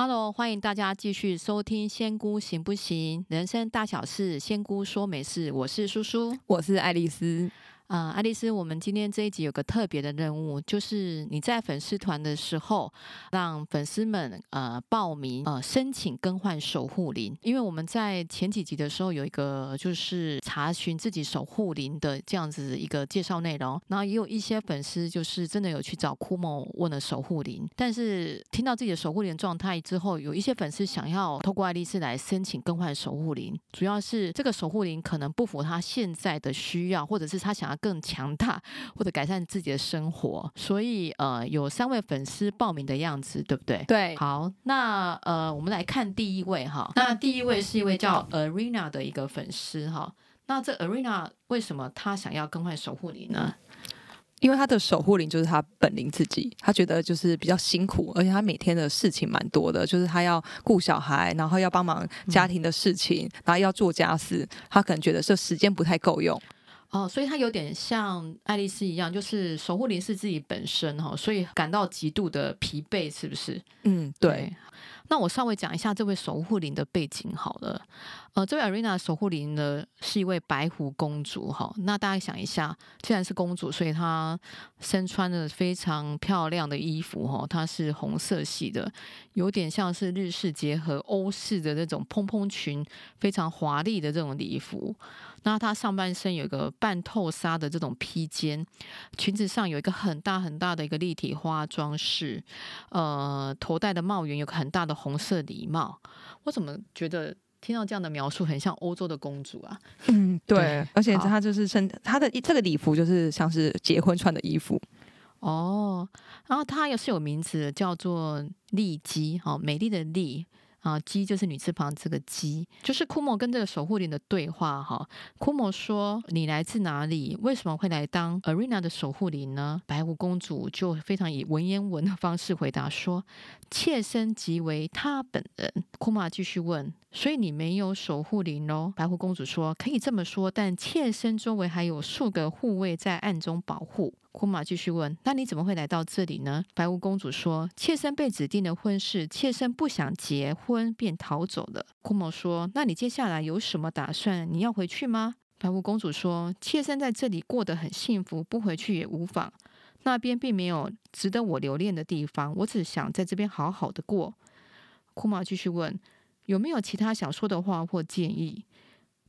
Hello，欢迎大家继续收听《仙姑行不行？人生大小事，仙姑说没事》。我是叔叔，我是爱丽丝。啊，爱丽丝，我们今天这一集有个特别的任务，就是你在粉丝团的时候，让粉丝们呃报名呃申请更换守护灵，因为我们在前几集的时候有一个就是查询自己守护灵的这样子一个介绍内容，然后也有一些粉丝就是真的有去找库莫问了守护灵，但是听到自己的守护灵状态之后，有一些粉丝想要透过爱丽丝来申请更换守护灵，主要是这个守护灵可能不符他现在的需要，或者是他想要。更强大或者改善自己的生活，所以呃有三位粉丝报名的样子，对不对？对，好，那呃我们来看第一位哈，那第一位是一位叫 Arena 的一个粉丝哈，那这 Arena 为什么他想要更换守护灵呢？因为他的守护灵就是他本灵自己，他觉得就是比较辛苦，而且他每天的事情蛮多的，就是他要顾小孩，然后要帮忙家庭的事情，嗯、然后要做家事，他可能觉得这时间不太够用。哦，所以他有点像爱丽丝一样，就是守护灵是自己本身哈，所以感到极度的疲惫，是不是？嗯，对。那我稍微讲一下这位守护灵的背景好了。呃，这位 Arena 守护灵呢是一位白狐公主哈。那大家想一下，既然是公主，所以她身穿的非常漂亮的衣服哈，它是红色系的，有点像是日式结合欧式的那种蓬蓬裙，非常华丽的这种礼服。那她上半身有一个半透纱的这种披肩，裙子上有一个很大很大的一个立体花装饰，呃，头戴的帽檐有个很大的红色礼帽。我怎么觉得听到这样的描述，很像欧洲的公主啊？嗯，对，对，而且她就是身她的这个礼服就是像是结婚穿的衣服哦。然后她也是有名字，叫做丽姬，哈，美丽的丽。啊，姬就是女字旁，这个姬就是库莫跟这个守护灵的对话哈。库莫说：“你来自哪里？为什么会来当 Arena 的守护灵呢？”白狐公主就非常以文言文的方式回答说：“妾身即为他本人。”库莫继续问：“所以你没有守护灵喽？”白狐公主说：“可以这么说，但妾身周围还有数个护卫在暗中保护。”库玛继续问：“那你怎么会来到这里呢？”白狐公主说：“妾身被指定的婚事，妾身不想结婚，便逃走了。”库玛说：“那你接下来有什么打算？你要回去吗？”白狐公主说：“妾身在这里过得很幸福，不回去也无妨。那边并没有值得我留恋的地方，我只想在这边好好的过。”库玛继续问：“有没有其他想说的话或建议？”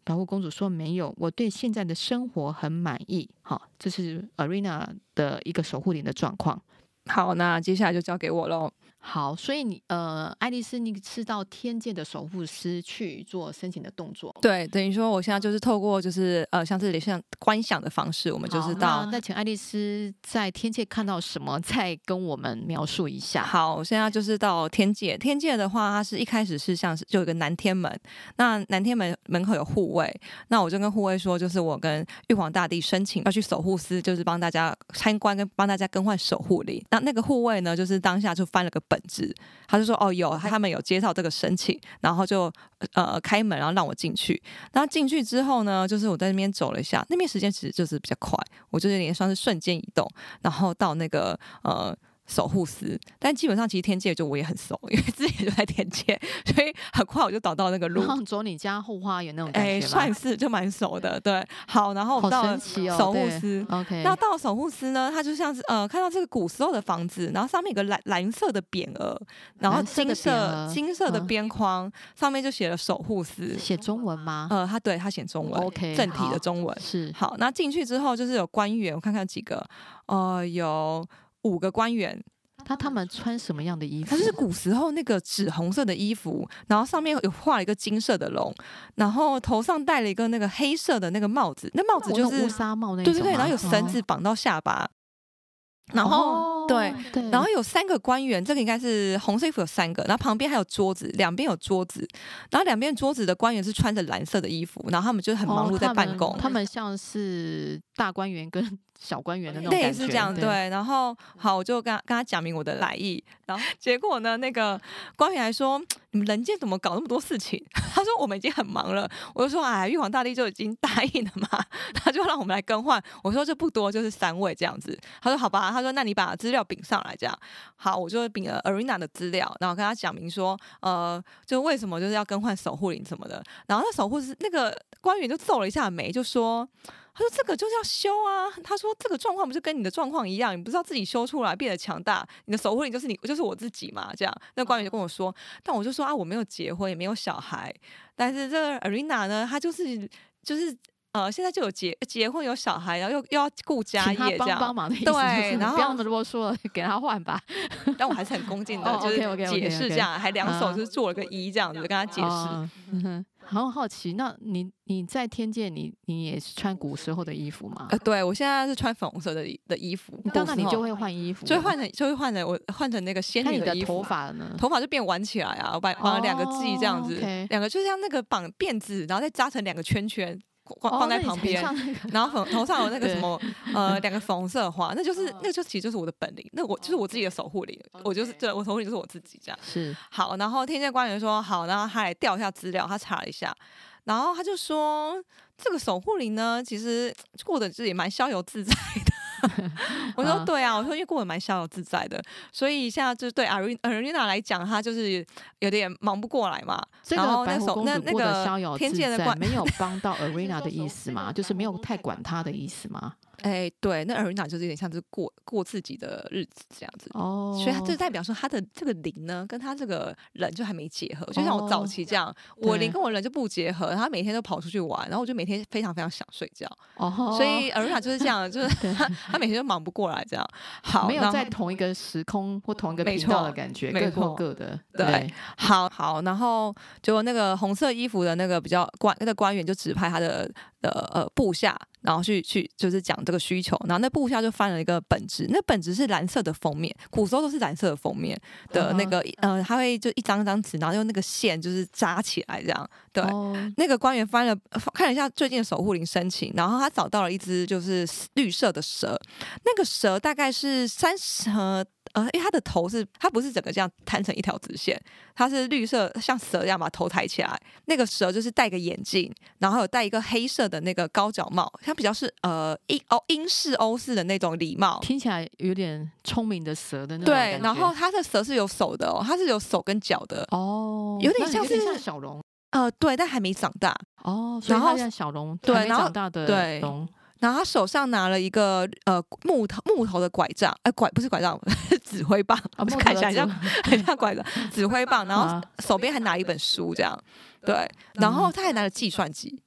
保护公主说：“没有，我对现在的生活很满意。”好，这是 Arena 的一个守护灵的状况。好，那接下来就交给我喽。好，所以你呃，爱丽丝，你是到天界的守护师去做申请的动作。对，等于说我现在就是透过就是呃，像这里像观想的方式，我们就是到。那请爱丽丝在天界看到什么，再跟我们描述一下。好，我现在就是到天界。天界的话，它是一开始是像是就有一个南天门，那南天门门口有护卫，那我就跟护卫说，就是我跟玉皇大帝申请要去守护司，就是帮大家参观跟帮大家更换守护灵。那那个护卫呢，就是当下就翻了个。本质，他就说哦，有他们有接到这个申请，然后就呃开门，然后让我进去。然后进去之后呢，就是我在那边走了一下，那边时间其实就是比较快，我就有点算是瞬间移动，然后到那个呃。守护司，但基本上其实天界就我也很熟，因为之前就在天界，所以很快我就找到那个路，走你家后花园那种感觉，哎，算是就蛮熟的。对，好，然后我们到了守护司，OK，那到守护司呢，它就像是呃，看到这个古时候的房子，然后上面有个蓝蓝色的匾额，然后金色金色的边框，嗯、上面就写了守护司，写中文吗？呃，他对他写中文，OK，正体的中文是好。那进去之后就是有官员，我看看几个，呃，有。五个官员，他他们穿什么样的衣服？他就是古时候那个紫红色的衣服，然后上面有画了一个金色的龙，然后头上戴了一个那个黑色的那个帽子，那帽子就是乌纱帽那种，对对对，然后有绳子绑到下巴，哦、然后、哦、对对，然后有三个官员，这个应该是红色衣服有三个，然后旁边还有桌子，两边有桌子，然后两边桌子的官员是穿着蓝色的衣服，然后他们就很忙碌在办公，哦、他，们他们像是大官员跟。小官员的那种感觉，类似这样对。对，然后好，我就跟他跟他讲明我的来意，然后 结果呢，那个官员还说：“你们人间怎么搞那么多事情？” 他说：“我们已经很忙了。”我就说：“哎，玉皇大帝就已经答应了嘛，他就让我们来更换。”我说：“这不多，就是三位这样子。”他说：“好吧。”他说：“那你把资料禀上来，这样好。”我就禀了 Arena 的资料，然后跟他讲明说：“呃，就为什么就是要更换守护灵什么的。”然后那守护是那个官员就皱了一下眉，就说。他说：“这个就是要修啊。”他说：“这个状况不是跟你的状况一样？你不知道自己修出来变得强大，你的守护灵就是你，就是我自己嘛。”这样，那官员就跟我说：“但我就说啊，我没有结婚，也没有小孩，但是这个 Arena 呢，她就是就是呃，现在就有结结婚有小孩，然后又又要顾家业，这样帮忙的意思。对，然后不要那么多说了，给他换吧。但我还是很恭敬的，就是解释这样，还两手就是做了个揖这样子，跟他解释。”很好奇，那你你在天界，你你也是穿古时候的衣服吗？呃，对，我现在是穿粉红色的的衣服。到那你就会换衣服，就会换成就会换成我换成那个仙女的衣服。头发呢？头发就变挽起来啊，我把绑了两个髻这样子，两个就像那个绑辫子，然后再扎成两个圈圈。放放在旁边，哦、然后粉头上有那个什么呃两个粉红色的花，那就是那就其实就是我的本领，那我就是我自己的守护灵，我就是对我守护灵就是我自己这样。是好，然后天界官员说好，然后他来调一下资料，他查了一下，然后他就说这个守护灵呢，其实过得自己蛮逍遥自在的。我说对啊，我说因为过得蛮逍遥自在的，所以现在就是对阿瑞阿瑞娜来讲，他就是有点忙不过来嘛。然后那手那那个天界的官没有帮到阿瑞娜的意思嘛？就是没有太管他的意思吗？哎，对，那 Arena 就是有点像是过过自己的日子这样子。哦，所以他这代表说他的这个灵呢，跟他这个人就还没结合。就像我早期这样，我灵跟我人就不结合，他每天都跑出去玩，然后我就每天非常非常想睡觉。哦，所以 Arena 就是这样，就是他每天都忙不过来这样。好，没有在同一个时空或同一个频道的感觉，各过各的。对，好好，然后就那个红色衣服的那个比较官那个官员就指派他的的呃部下。然后去去就是讲这个需求，然后那部下就翻了一个本子，那本子是蓝色的封面，古时候都是蓝色的封面的那个，呃，他会就一张一张纸，然后用那个线就是扎起来这样。对，哦、那个官员翻了看了一下最近的守护灵申请，然后他找到了一只就是绿色的蛇，那个蛇大概是三十。呃，因为它的头是，它不是整个这样摊成一条直线，它是绿色，像蛇一样把头抬起来。那个蛇就是戴个眼镜，然后有戴一个黑色的那个高脚帽，它比较是呃英哦英式欧式的那种礼帽，听起来有点聪明的蛇的那种。对，然后它的蛇是有手的哦，它是有手跟脚的哦，有点像是像小龙。呃，对，但还没长大哦，然后像小龙，对，长大的对。然后他手上拿了一个呃木头木头的拐杖，哎、呃、拐不是拐杖，是 指挥棒，哦、看起来像很像拐杖，指挥棒。然后手边还拿一本书，这样对。然后他还拿了计算机，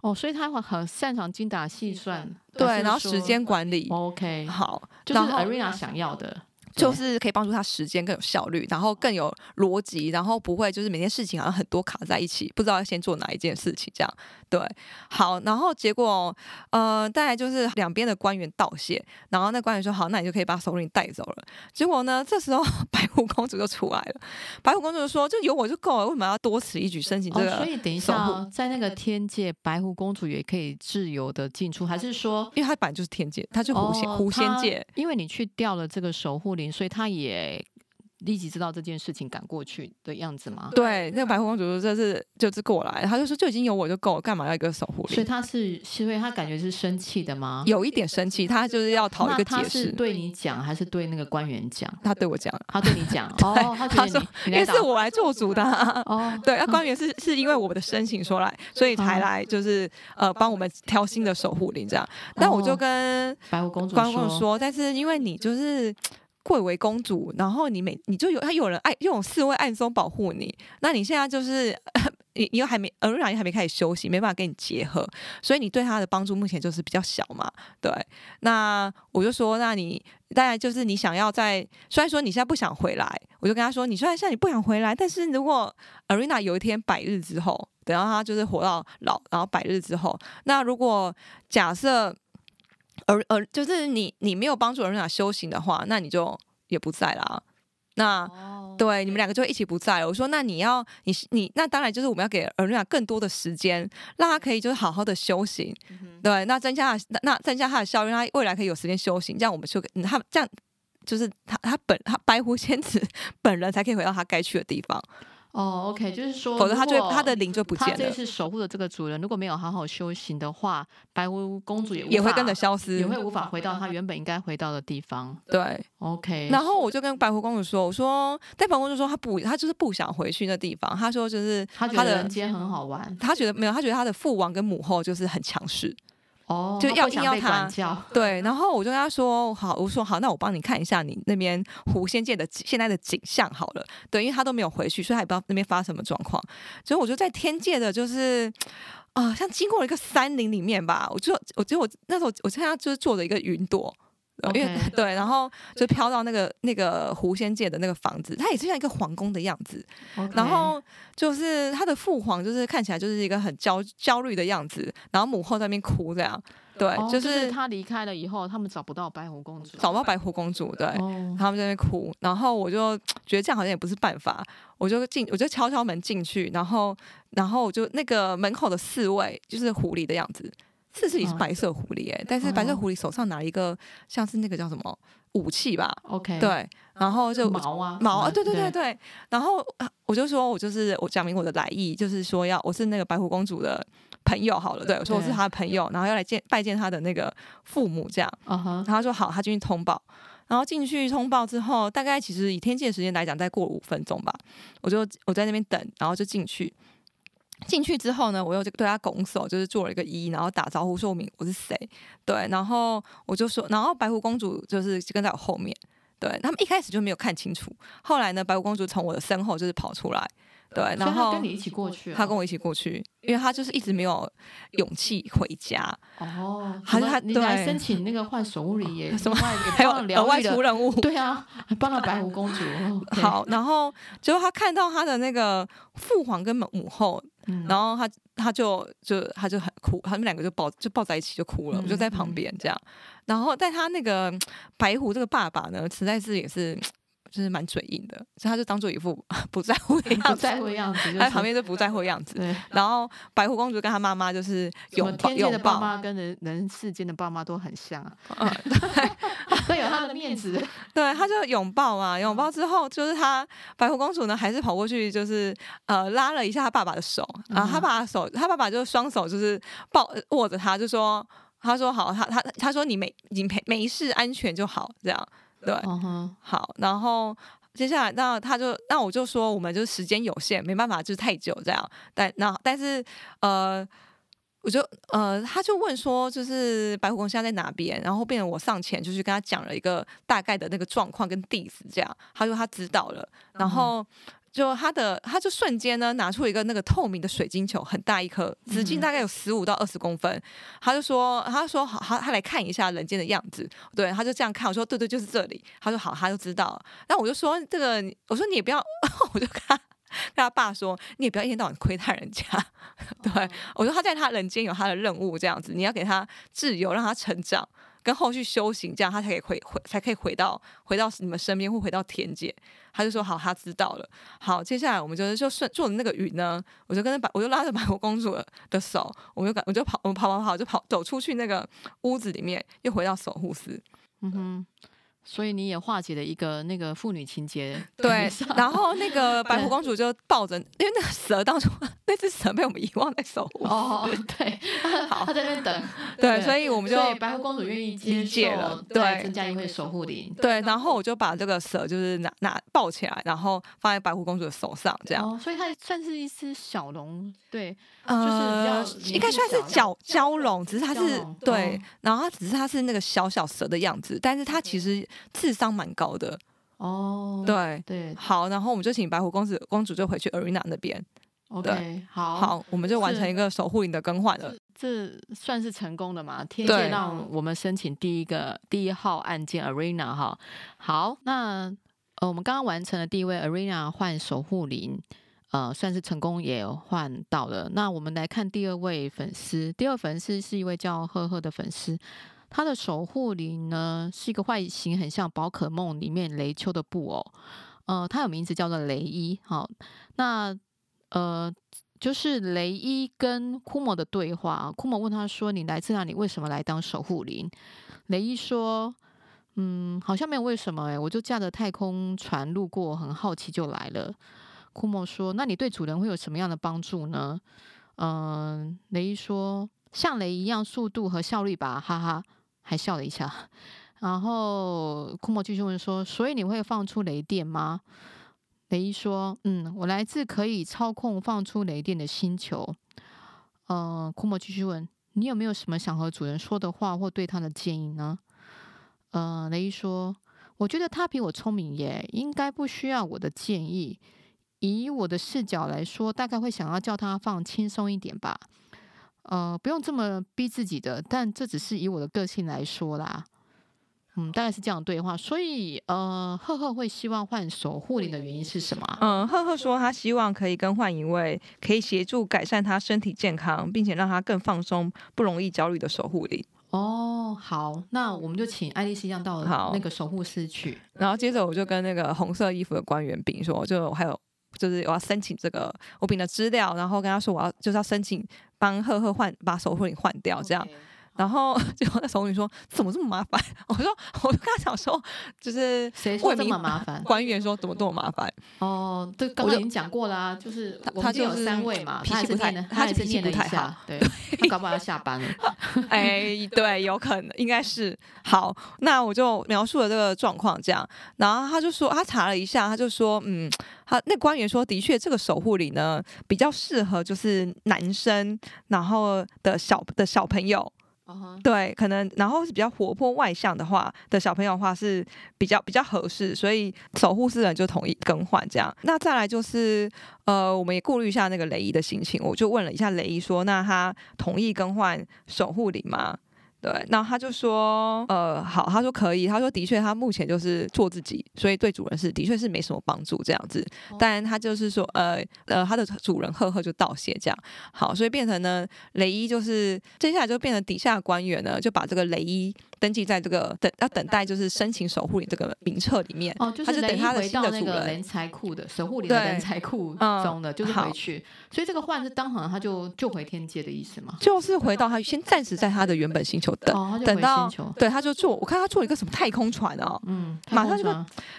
哦，所以他很擅长精打细算，对。然后时间管理，OK，好，就是 Arena 想要的。就是可以帮助他时间更有效率，然后更有逻辑，然后不会就是每件事情好像很多卡在一起，不知道要先做哪一件事情这样。对，好，然后结果呃，大概就是两边的官员道谢，然后那官员说好，那你就可以把首领带走了。结果呢，这时候白虎公主就出来了，白虎公主就说就有我就够了，为什么要多此一举申请这个？哦，所以等一下，哦，在那个天界，白狐公主也可以自由的进出，还是说，因为她本来就是天界，她就狐仙，哦，狐仙界，因为你去掉了这个守护灵。所以他也立即知道这件事情赶过去的样子吗？对，那个白狐公主说这是就是过来，他就说就已经有我就够了，干嘛要一个守护灵？所以他是，是因为他感觉是生气的吗？有一点生气，他就是要讨一个解释。是对你讲还是对那个官员讲？他对我讲，他对你讲。哦，他，他说因为是我来做主的。哦，对，那官员是是因为我们的申请说来，所以才来就是呃帮我们挑新的守护灵这样。但我就跟白狐公主说，但是因为你就是。贵为公主，然后你每你就有他有人爱用侍卫暗中保护你，那你现在就是 你你又还没呃，还没开始休息，没办法跟你结合，所以你对他的帮助目前就是比较小嘛。对，那我就说，那你当然就是你想要在，虽然说你现在不想回来，我就跟他说，你虽然现在你不想回来，但是如果 Arena 有一天百日之后，等到他就是活到老，然后百日之后，那如果假设。而而就是你，你没有帮助尔瑞娜修行的话，那你就也不在啦。那、哦、对你们两个就一起不在了。我说那你要你你那当然就是我们要给 Arina 更多的时间，让他可以就是好好的修行，嗯、对，那增加那那增加他的效率，让他未来可以有时间修行，这样我们就给他这样就是他他本他白狐仙子 本人才可以回到他该去的地方。哦，OK，就是说，否则他就他的灵就不见了。他这次守护的这个主人，如果没有好好修行的话，白狐公主也也会跟着消失，也会无法回到他原本应该回到的地方。对，OK。然后我就跟白狐公主说：“我说，但白狐公主说她不，她就是不想回去那地方。她说就是她觉得人间很好玩，她觉得没有，她觉得她的父王跟母后就是很强势。”哦，就要硬要他 对，然后我就跟他说好，我说好，那我帮你看一下你那边狐仙界的现在的景象好了。对，因为他都没有回去，所以他也不知道那边发生什么状况。所以我就在天界的，就是啊、呃，像经过了一个山林里面吧，我就我觉得我那时候我现在就是坐着一个云朵。因为.对，然后就飘到那个那个狐仙界的那个房子，它也是像一个皇宫的样子。Okay. 然后就是他的父皇，就是看起来就是一个很焦焦虑的样子，然后母后在那边哭这样。对，哦、就是、就是他离开了以后，他们找不到白狐公主，找不到白狐公主，对，哦、他们在那边哭。然后我就觉得这样好像也不是办法，我就进，我就敲敲门进去，然后然后就那个门口的侍卫就是狐狸的样子。这是一只白色狐狸哎、欸，但是白色狐狸手上拿一个像是那个叫什么武器吧？OK，对，然后就毛啊毛啊，对对对对，然后我就说我就是我讲明我的来意，就是说要我是那个白狐公主的朋友好了，对，我说我是她的朋友，然后要来见拜见她的那个父母这样，然后他说好，他进去通报，然后进去通报之后，大概其实以天界的时间来讲，再过五分钟吧，我就我在那边等，然后就进去。进去之后呢，我又就对他拱手，就是做了一个揖，然后打招呼说明我是谁。对，然后我就说，然后白狐公主就是跟在我后面。对，他们一开始就没有看清楚，后来呢，白狐公主从我的身后就是跑出来。对，然后跟你一起过去，他跟我一起过去，因为他就是一直没有勇气回家。哦，好像他你来申请那个换守护灵耶，什么还有额外出任务？对啊，还帮了白狐公主。好，然后结果他看到他的那个父皇跟母后。然后他他就就他就很哭，他们两个就抱就抱在一起就哭了，我就在旁边这样。然后但他那个 白狐这个爸爸呢，实在是也是就是蛮嘴硬的，所以他就当做一副 不在乎的样子，不在乎的样子，他在旁边就不在乎的样子。对。然后白狐公主跟她妈妈就是拥抱，天界的爸妈跟人人世间的爸妈都很像啊。嗯，对。都有他的面子，对，他就拥抱啊，拥抱之后，就是他白狐公主呢，还是跑过去，就是呃拉了一下他爸爸的手，然后他爸爸手，他爸爸就双手就是抱握着他，就说，他说好，他他他说你没你没没事，安全就好，这样，对，好，然后接下来那他就那我就说，我们就时间有限，没办法，就是太久这样，但那但是呃。我就呃，他就问说，就是白虎公现在在哪边？然后变成我上前，就去跟他讲了一个大概的那个状况跟地址，这样他说他知道了。然后就他的，他就瞬间呢拿出一个那个透明的水晶球，很大一颗，直径大概有十五到二十公分。他就说，他就说好，他他来看一下人间的样子。对，他就这样看，我说对对，就是这里。他说好，他就知道了。那我就说这个，我说你也不要，我就看。跟他爸说，你也不要一天到晚窥探人家。对，我说他在他人间有他的任务，这样子，你要给他自由，让他成长，跟后续修行，这样他才可以回回，才可以回到回到你们身边，或回到天界。他就说好，他知道了。好，接下来我们就是就顺坐的那个云呢，我就跟着把，我就拉着白雪公主的手，我就赶，我就跑，我跑跑跑，就跑走出去那个屋子里面，又回到守护室。嗯哼。所以你也化解了一个那个父女情节，对。然后那个 白狐公主就抱着，因为那个蛇当初 那只蛇被我们遗忘在守护。哦，对，好，他在那边等。对，所以我们就白狐公主愿意接解了，对，增加一位守护灵。对，然后我就把这个蛇就是拿拿抱起来，然后放在白狐公主的手上，这样。哦，所以它算是一只小龙，对，呃，应该算是蛟蛟龙，只是它是对，然后它只是它是那个小小蛇的样子，但是它其实。智商蛮高的。哦，对。对，好，然后我们就请白狐公子公主就回去 Arena 那边，OK，好，好，我们就完成一个守护灵的更换了，这算是成功的嘛？天界让我们申请第一个第一号案件 Arena 哈，好，那呃，我们刚刚完成了第一位 Arena 换守护灵，呃，算是成功也换到了。那我们来看第二位粉丝，第二粉丝是一位叫赫赫的粉丝。他的守护灵呢，是一个外形很像宝可梦里面雷丘的布偶，呃，他有名字叫做雷伊。好，那呃，就是雷伊跟库莫的对话。库莫问他说：“你来自哪里？为什么来当守护灵？”雷伊说：“嗯，好像没有为什么哎，我就驾着太空船路过，很好奇就来了。”库莫说：“那你对主人会有什么样的帮助呢？”嗯、雷伊说：“像雷一样速度和效率吧，哈哈。”还笑了一下。然后库莫继续问说：“所以你会放出雷电吗？”雷伊说：“嗯，我来自可以操控放出雷电的星球。”呃，库莫继续问：“你有没有什么想和主人说的话或对他的建议呢？”呃，雷伊说：“我觉得他比我聪明耶，应该不需要我的建议。以我的视角来说，大概会想要叫他放轻松一点吧。呃，不用这么逼自己的，但这只是以我的个性来说啦。”嗯，大概是这样对话，所以呃，赫赫会希望换守护灵的原因是什么？嗯，赫赫说他希望可以更换一位可以协助改善他身体健康，并且让他更放松、不容易焦虑的守护灵。哦，好，那我们就请爱丽丝一样到那个守护室去，然后接着我就跟那个红色衣服的官员禀说，就还有就是我要申请这个我禀的资料，然后跟他说我要就是要申请帮赫赫换把守护灵换掉，这样。然后结果那守护灵说怎么这么麻烦？我说我就跟他讲说，就是谁说这么麻烦？官员说怎么这么麻烦？哦，对，刚刚已经讲过了啊，就是他就有三位嘛，脾气不太，他脾气不太好，对，他搞不好要下班了。哎，对，有可能，应该是。好，那我就描述了这个状况，这样，然后他就说，他查了一下，他就说，嗯，他那官员说，的确，这个守护里呢比较适合就是男生，然后的小的小朋友。Uh huh. 对，可能然后是比较活泼外向的话的小朋友的话是比较比较合适，所以守护四人就同意更换这样。那再来就是呃，我们也顾虑一下那个雷伊的心情，我就问了一下雷伊说，那他同意更换守护灵吗？对，那他就说，呃，好，他说可以，他说的确，他目前就是做自己，所以对主人是的确是没什么帮助这样子。但他就是说，呃呃，他的主人赫赫就道谢这样。好，所以变成呢，雷伊就是接下来就变成底下的官员呢，就把这个雷伊登记在这个等要等待就是申请守护灵这个名册里面。哦，就是等他回到那个人才库的守护灵的人才库中的，就是回去。所以这个换是当场他就就回天界的意思吗？就是回到他先暂时在他的原本星球。等、哦、等到对，他就坐，我看他坐一个什么太空船哦，嗯，马上就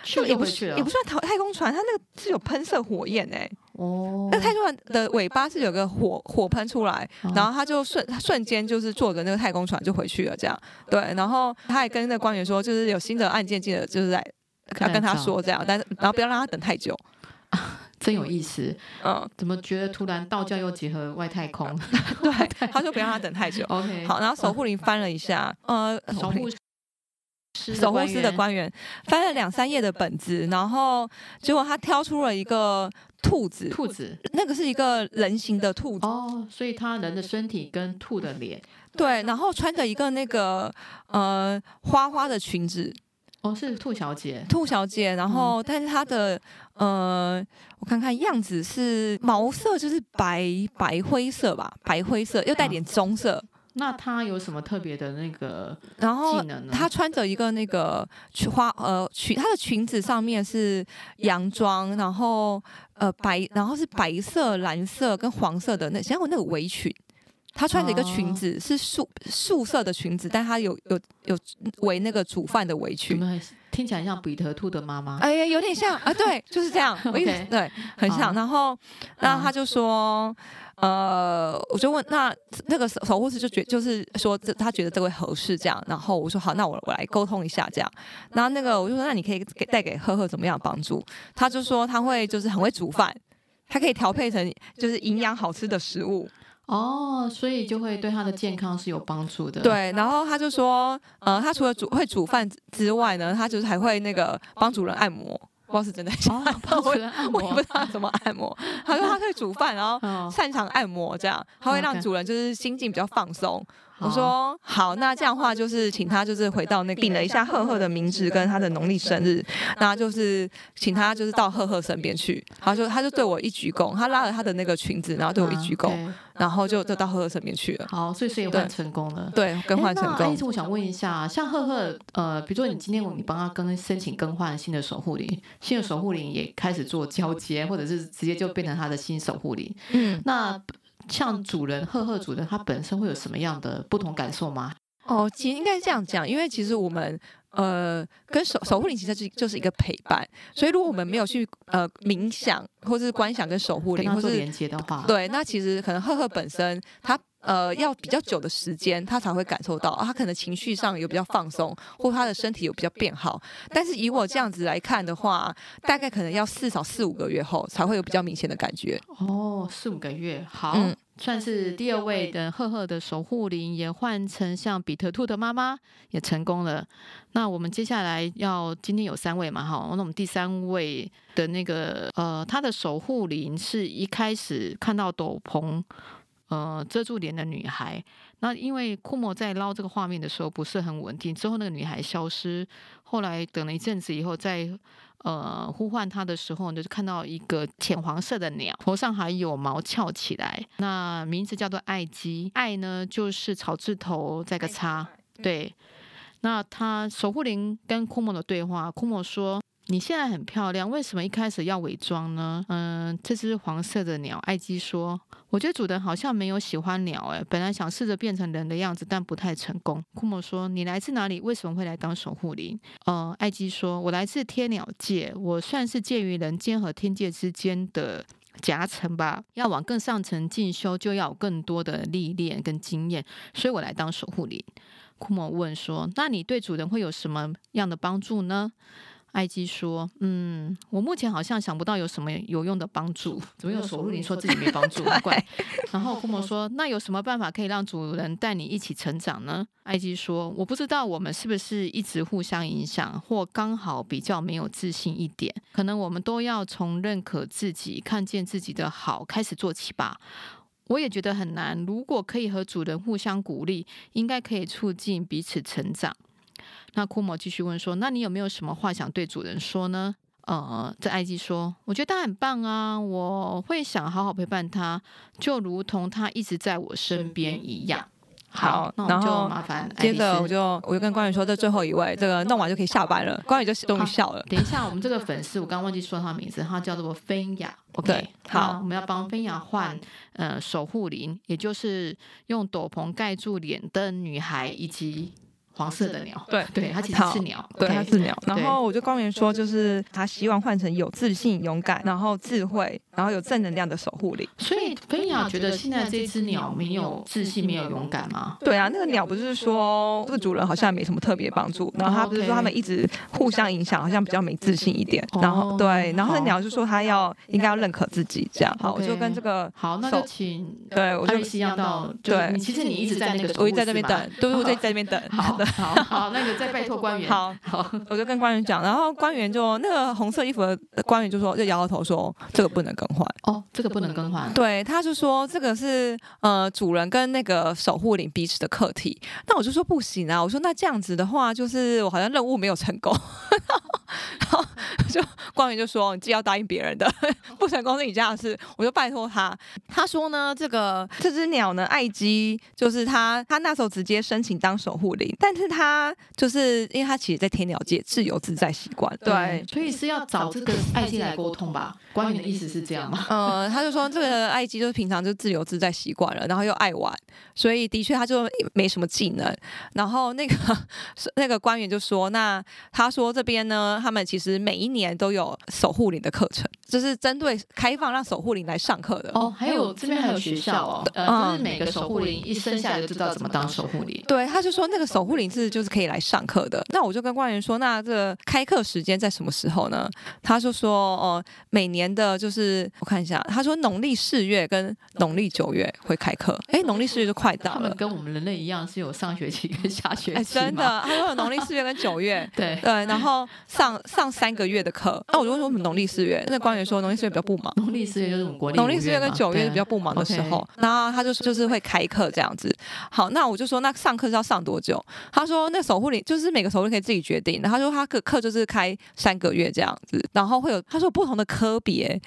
就也不是也不算太太空船，他那个是有喷射火焰哎，哦，那太空船的尾巴是有个火火喷出来，哦、然后他就瞬瞬间就是坐着那个太空船就回去了，这样。对，然后他还跟那个官员说，就是有新的案件，记得就是在要跟他说这样，但是然后不要让他等太久。真有意思，嗯，怎么觉得突然道教又结合外太空？对，他就不让他等太久。OK，好，然后守护灵翻了一下，呃，守护守护师的官员翻了两三页的本子，然后结果他挑出了一个兔子，兔子，那个是一个人形的兔子哦，所以他人的身体跟兔的脸，对，然后穿着一个那个呃花花的裙子。哦，是兔小姐，兔小姐。然后，但是她的呃，我看看样子是毛色就是白白灰色吧，白灰色又带点棕色。啊、那她有什么特别的那个技能呢？然后她穿着一个那个裙花呃裙，她的裙子上面是洋装，然后呃白，然后是白色、蓝色跟黄色的那，像我那个围裙。她穿着一个裙子，哦、是素素色的裙子，但她有有有围那个煮饭的围裙，听起来像彼得兔的妈妈。哎呀，有点像啊，对，就是这样，我一直.对，很像。然后，然后他就说，呃，我就问那那个守守护师就觉就是说这他觉得这位合适这样。然后我说好，那我我来沟通一下这样。然后那个我就说那你可以给带给赫赫怎么样帮助？他就说他会就是很会煮饭，他可以调配成就是营养好吃的食物。哦，所以就会对他的健康是有帮助的。对，然后他就说，呃，他除了煮会煮饭之外呢，他就是还会那个帮主人按摩，不知道是真的假我也不知道怎么按摩。他说他可以煮饭，然后擅长按摩，这样他会让主人就是心境比较放松。我说好，那这样的话就是请他就是回到那个禀了一下赫赫的名字跟他的农历生日，那就是请他就是到赫赫身边去。他说他就对我一鞠躬，他拉了他的那个裙子，然后对我一鞠躬，然后就就到赫赫身边去了。好，所以所以换成功了，对，更换成功。哎，我想问一下，像赫赫，呃，比如说你今天你帮他更申请更换新的守护灵，新的守护灵也开始做交接，或者是直接就变成他的新守护灵，嗯，那。像主人赫赫主人，他本身会有什么样的不同感受吗？哦，其实应该是这样讲，因为其实我们呃跟守守护灵其实是就是一个陪伴，所以如果我们没有去呃冥想或是观想跟守护灵或是连接的话，对，那其实可能赫赫本身他。呃，要比较久的时间，他才会感受到，啊，他可能情绪上有比较放松，或他的身体有比较变好。但是以我这样子来看的话，大概可能要至少四五个月后，才会有比较明显的感觉。哦，四五个月，好，嗯，算是第二位的赫赫的守护灵也换成像比特兔的妈妈也成功了。那我们接下来要今天有三位嘛，哈，那我们第三位的那个呃，他的守护灵是一开始看到斗篷。呃，遮住脸的女孩，那因为库莫在捞这个画面的时候不是很稳定，之后那个女孩消失，后来等了一阵子以后，在呃呼唤她的时候，就是看到一个浅黄色的鸟，头上还有毛翘起来，那名字叫做爱姬，爱呢就是草字头再个叉，对，那他守护灵跟库莫的对话，库莫说。你现在很漂亮，为什么一开始要伪装呢？嗯，这只黄色的鸟，艾基说：“我觉得主人好像没有喜欢鸟，诶，本来想试着变成人的样子，但不太成功。”库莫说：“你来自哪里？为什么会来当守护灵？”呃，艾基说：“我来自天鸟界，我算是介于人间和天界之间的夹层吧。要往更上层进修，就要有更多的历练跟经验，所以我来当守护灵。”库莫问说：“那你对主人会有什么样的帮助呢？”艾姬说：“嗯，我目前好像想不到有什么有用的帮助。怎么有守护灵说自己没帮助？怪。然后库莫说：那有什么办法可以让主人带你一起成长呢？艾姬说：我不知道我们是不是一直互相影响，或刚好比较没有自信一点。可能我们都要从认可自己、看见自己的好开始做起吧。我也觉得很难。如果可以和主人互相鼓励，应该可以促进彼此成长。”那库莫继续问说：“那你有没有什么话想对主人说呢？”呃，这埃及说：“我觉得他很棒啊，我会想好好陪伴他，就如同他一直在我身边一样。”好，那我们就麻烦接着我就我就跟关羽说：“这最后一位，这个弄完就可以下班了。”关羽就终于笑了。等一下，我们这个粉丝，我刚刚忘记说他名字，他叫做菲雅。OK，好，我们要帮菲雅换呃守护灵，也就是用斗篷盖住脸的女孩以及。黄色的鸟，对对，它其实是鸟，对，它是鸟。然后我就光源说，就是他希望换成有自信、勇敢，然后智慧，然后有正能量的守护灵。所以菲亚觉得现在这只鸟没有自信、没有勇敢吗？对啊，那个鸟不是说这个主人好像没什么特别帮助，然后他不是说他们一直互相影响，好像比较没自信一点。然后对，然后那鸟就说他要应该要认可自己，这样。好，我就跟这个好，那就请对，我就一样到对。其实你一直在那个，我一直在那边等，对，我在在那边等。好的。好 好，那个再拜托官员。好好，我就跟官员讲，然后官员就那个红色衣服的官员就说，就摇摇头说，这个不能更换。哦，这个不能更换。对，他就说这个是呃主人跟那个守护灵彼此的课题。那我就说不行啊，我说那这样子的话，就是我好像任务没有成功。然后就 官员就说，你既要答应别人的，不成功是你家的事。我就拜托他，他说呢，这个这只鸟呢，爱基，就是他，他那时候直接申请当守护灵，但是他就是因为他其实，在天鸟界自由自在习惯，对，所以是要找这个爱基来沟通吧？官员的意思是这样吗？嗯，他就说这个爱基就是平常就自由自在习惯了，然后又爱玩，所以的确他就没什么技能。然后那个那个官员就说，那他说这边呢，他们其实每一年年都有守护灵的课程。就是针对开放让守护灵来上课的哦，还有这边还有学校哦，呃，就是每个守护灵一生下来就知道怎么当守护灵。对，他就说那个守护灵是就是可以来上课的。那我就跟官员说，那这个开课时间在什么时候呢？他就说哦、呃，每年的就是我看一下，他说农历四月跟农历九月会开课。哎，农历四月就快到了。他们跟我们人类一样是有上学期跟下学期。真的，他说有农历四月跟九月。对对，然后上上三个月的课。那我就问说我们农历四月，那官员。员说农历四月比较不忙，农历四月就是我们国历农历四月跟九月是比较不忙的时候，对然后他就就是会开课这样子。好，那我就说那上课是要上多久？他说那守护灵就是每个守护灵可以自己决定的。他说他课课就是开三个月这样子，然后会有他说不同的科别，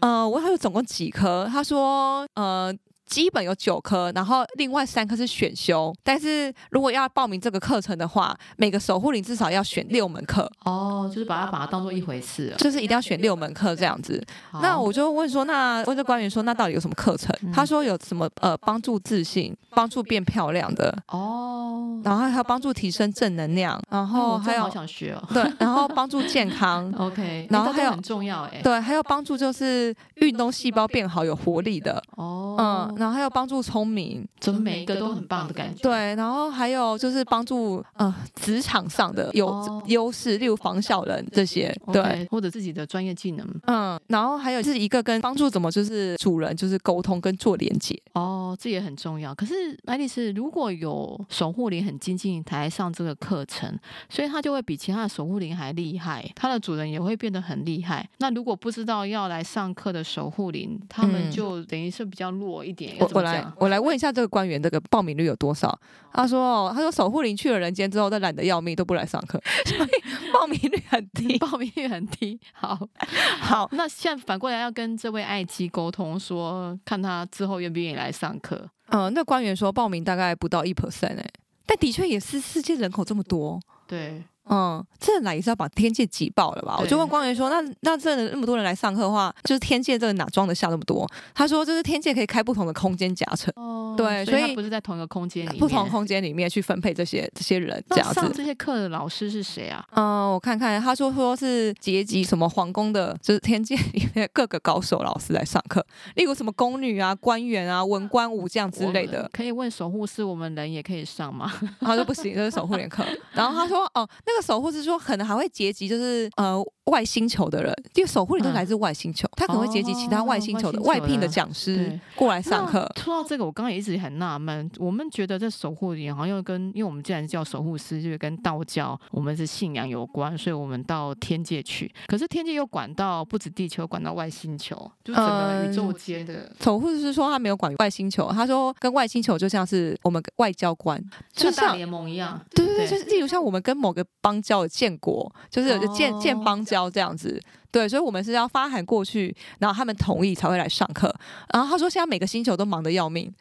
呃，我他有总共几科？他说呃。基本有九科，然后另外三科是选修。但是如果要报名这个课程的话，每个守护灵至少要选六门课。哦，就是把它把它当做一回事，就是一定要选六门课这样子。那我就问说，那问这官员说，那到底有什么课程？嗯、他说有什么呃，帮助自信、帮助变漂亮的哦，然后还有帮助提升正能量，然后还有、想学哦，对，然后帮助健康。OK，然后还有很重要哎，对，还有帮助就是运动细胞变好、有活力的哦，嗯。然后还有帮助聪明，怎么每一个都很棒的感觉？对，然后还有就是帮助呃职场上的有优势，例如防小人这些，对，okay, 或者自己的专业技能。嗯，然后还有就是一个跟帮助怎么就是主人就是沟通跟做连接。哦，这也很重要。可是爱丽丝如果有守护灵很精进来上这个课程，所以他就会比其他的守护灵还厉害，他的主人也会变得很厉害。那如果不知道要来上课的守护灵，他们就等于是比较弱一点。我我来，我来问一下这个官员，这个报名率有多少？他说，他说守护灵去了人间之后，都懒得要命，都不来上课，所以 报名率很低，报名率很低。好，好，那现在反过来要跟这位爱姬沟通说，说看他之后愿不愿意来上课。嗯，那官员说报名大概不到一 percent 哎，但的确也是世界人口这么多，对。嗯，这来也是要把天界挤爆了吧？我就问官员说：“那那这那么多人来上课的话，就是天界这个哪装得下那么多？”他说：“就是天界可以开不同的空间夹层，哦、对，所以，不是在同一个空间里面，不同空间里面去分配这些这些人这样子。上这些课的老师是谁啊？嗯，我看看，他说说是阶级什么皇宫的，就是天界里面各个高手老师来上课，例如什么宫女啊、官员啊、文官武将之类的。可以问守护师，我们人也可以上吗？他说不行，这是守护灵课。然后他说哦，那个守护是说。可能还会结集，就是呃外星球的人，因为守护灵都来自外星球，嗯、他可能会结集其他外星球的外聘的讲师过来上课。说到这个，我刚刚也一直很纳闷，我们觉得这守护灵好像又跟，因为我们既然叫守护师，就是跟道教我们是信仰有关，所以我们到天界去。可是天界又管到不止地球，管到外星球，就是整个宇宙间的、嗯、守护师说他没有管外星球，他说跟外星球就像是我们外交官，就像大联盟一样，对对对，就是例如像我们跟某个邦交的建国。就是建建邦交这样子，对，所以我们是要发函过去，然后他们同意才会来上课。然后他说，现在每个星球都忙得要命，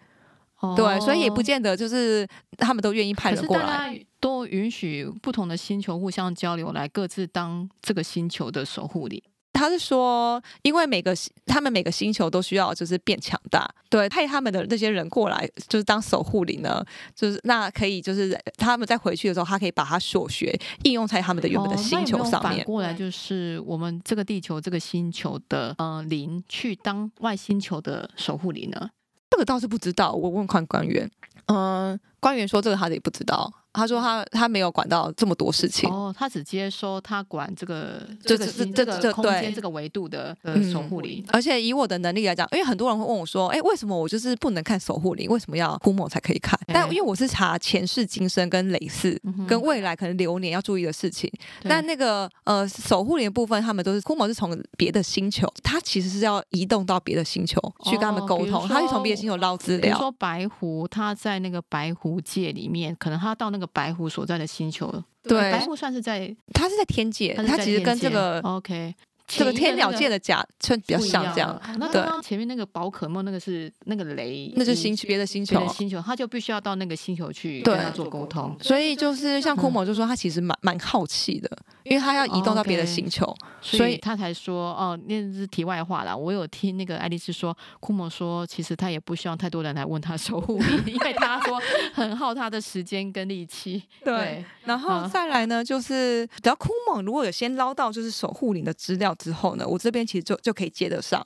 对，所以也不见得就是他们都愿意派人过来，都允许不同的星球互相交流，来各自当这个星球的守护灵。他是说，因为每个他们每个星球都需要就是变强大，对，派他们的那些人过来就是当守护灵呢，就是那可以就是他们在回去的时候，他可以把他所学应用在他们的原本的星球上面。反过来就是我们这个地球这个星球的呃灵去当外星球的守护灵呢？这个倒是不知道，我问看官员，嗯，官员说这个他也不知道。他说他他没有管到这么多事情哦，他只接收他管这个这个这个空间这个维度的守护灵，而且以我的能力来讲，因为很多人会问我说，哎，为什么我就是不能看守护灵？为什么要枯木才可以看？但因为我是查前世今生跟累世跟未来可能流年要注意的事情，但那个呃守护灵的部分，他们都是枯木是从别的星球，他其实是要移动到别的星球去跟他们沟通，他是从别的星球捞资料。比如说白狐，他在那个白狐界里面，可能他到那个。白狐所在的星球，对，白狐算是在，它是在天界，它其实跟这个 OK。这个天鸟界的甲称比较像这样，那刚刚前面那个宝可梦那个是那个雷，那是星球别的星球，星球他就必须要到那个星球去跟他做沟通。所以就是像库某就说他其实蛮蛮好奇的，因为他要移动到别的星球，所以他才说哦，那是题外话啦。我有听那个爱丽丝说，库某说其实他也不希望太多人来问他守护灵，因为他说很耗他的时间跟力气。对，然后再来呢，就是只要库某如果有先捞到就是守护灵的资料。之后呢，我这边其实就就可以接得上，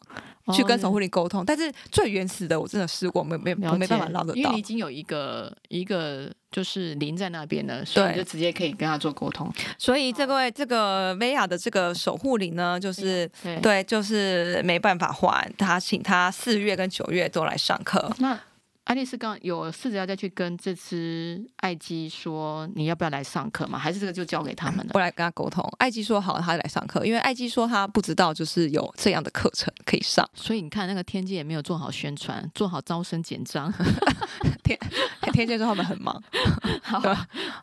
去跟守护灵沟通。但是最原始的，我真的试过，没没我没办法捞得到，因为你已经有一个一个就是灵在那边了，所以就直接可以跟他做沟通。所以这位这个薇娅的这个守护灵呢，就是对，对，就是没办法还，他请他四月跟九月都来上课。那爱丽丝刚有试着要再去跟这只爱鸡说，你要不要来上课吗？还是这个就交给他们了？我来跟他沟通。爱鸡说好，他来上课，因为爱鸡说他不知道就是有这样的课程可以上。所以你看，那个天界也没有做好宣传，做好招生简章。天天界说他们很忙。好，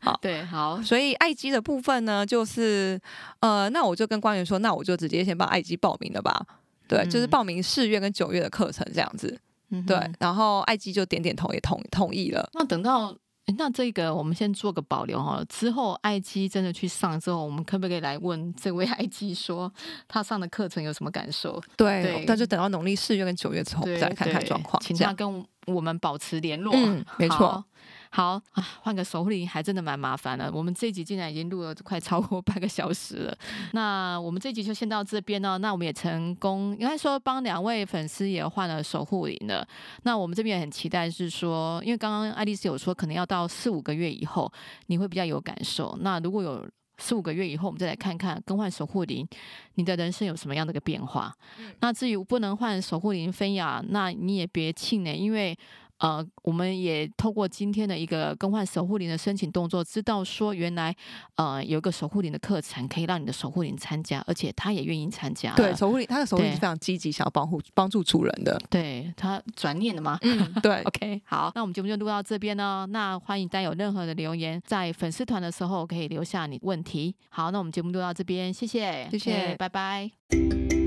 好，对，好。所以爱鸡的部分呢，就是呃，那我就跟官员说，那我就直接先帮爱鸡报名了吧。对，嗯、就是报名四月跟九月的课程这样子。嗯，对，然后爱鸡就点点头，也同同意了。那等到那这个，我们先做个保留哈。之后爱鸡真的去上之后，我们可不可以来问这位爱鸡说，他上的课程有什么感受？对，那就等到农历四月跟九月之后再看看状况，请他跟我们保持联络。嗯，没错。好啊，换个守护灵还真的蛮麻烦的。我们这一集竟然已经录了快超过半个小时了。那我们这一集就先到这边哦。那我们也成功，应该说帮两位粉丝也换了守护灵了。那我们这边也很期待，是说，因为刚刚爱丽丝有说，可能要到四五个月以后你会比较有感受。那如果有四五个月以后，我们再来看看更换守护灵，你的人生有什么样的一个变化？那至于不能换守护灵芬雅，那你也别气馁，因为。呃，我们也透过今天的一个更换守护灵的申请动作，知道说原来呃有一个守护灵的课程可以让你的守护灵参加，而且他也愿意参加。对，守护灵他的守护灵是非常积极，想要保护帮助主人的。对，他转念了吗？嗯，对。OK，好，那我们节目就录到这边呢。那欢迎大家有任何的留言，在粉丝团的时候可以留下你问题。好，那我们节目录到这边，谢谢，谢谢，拜拜。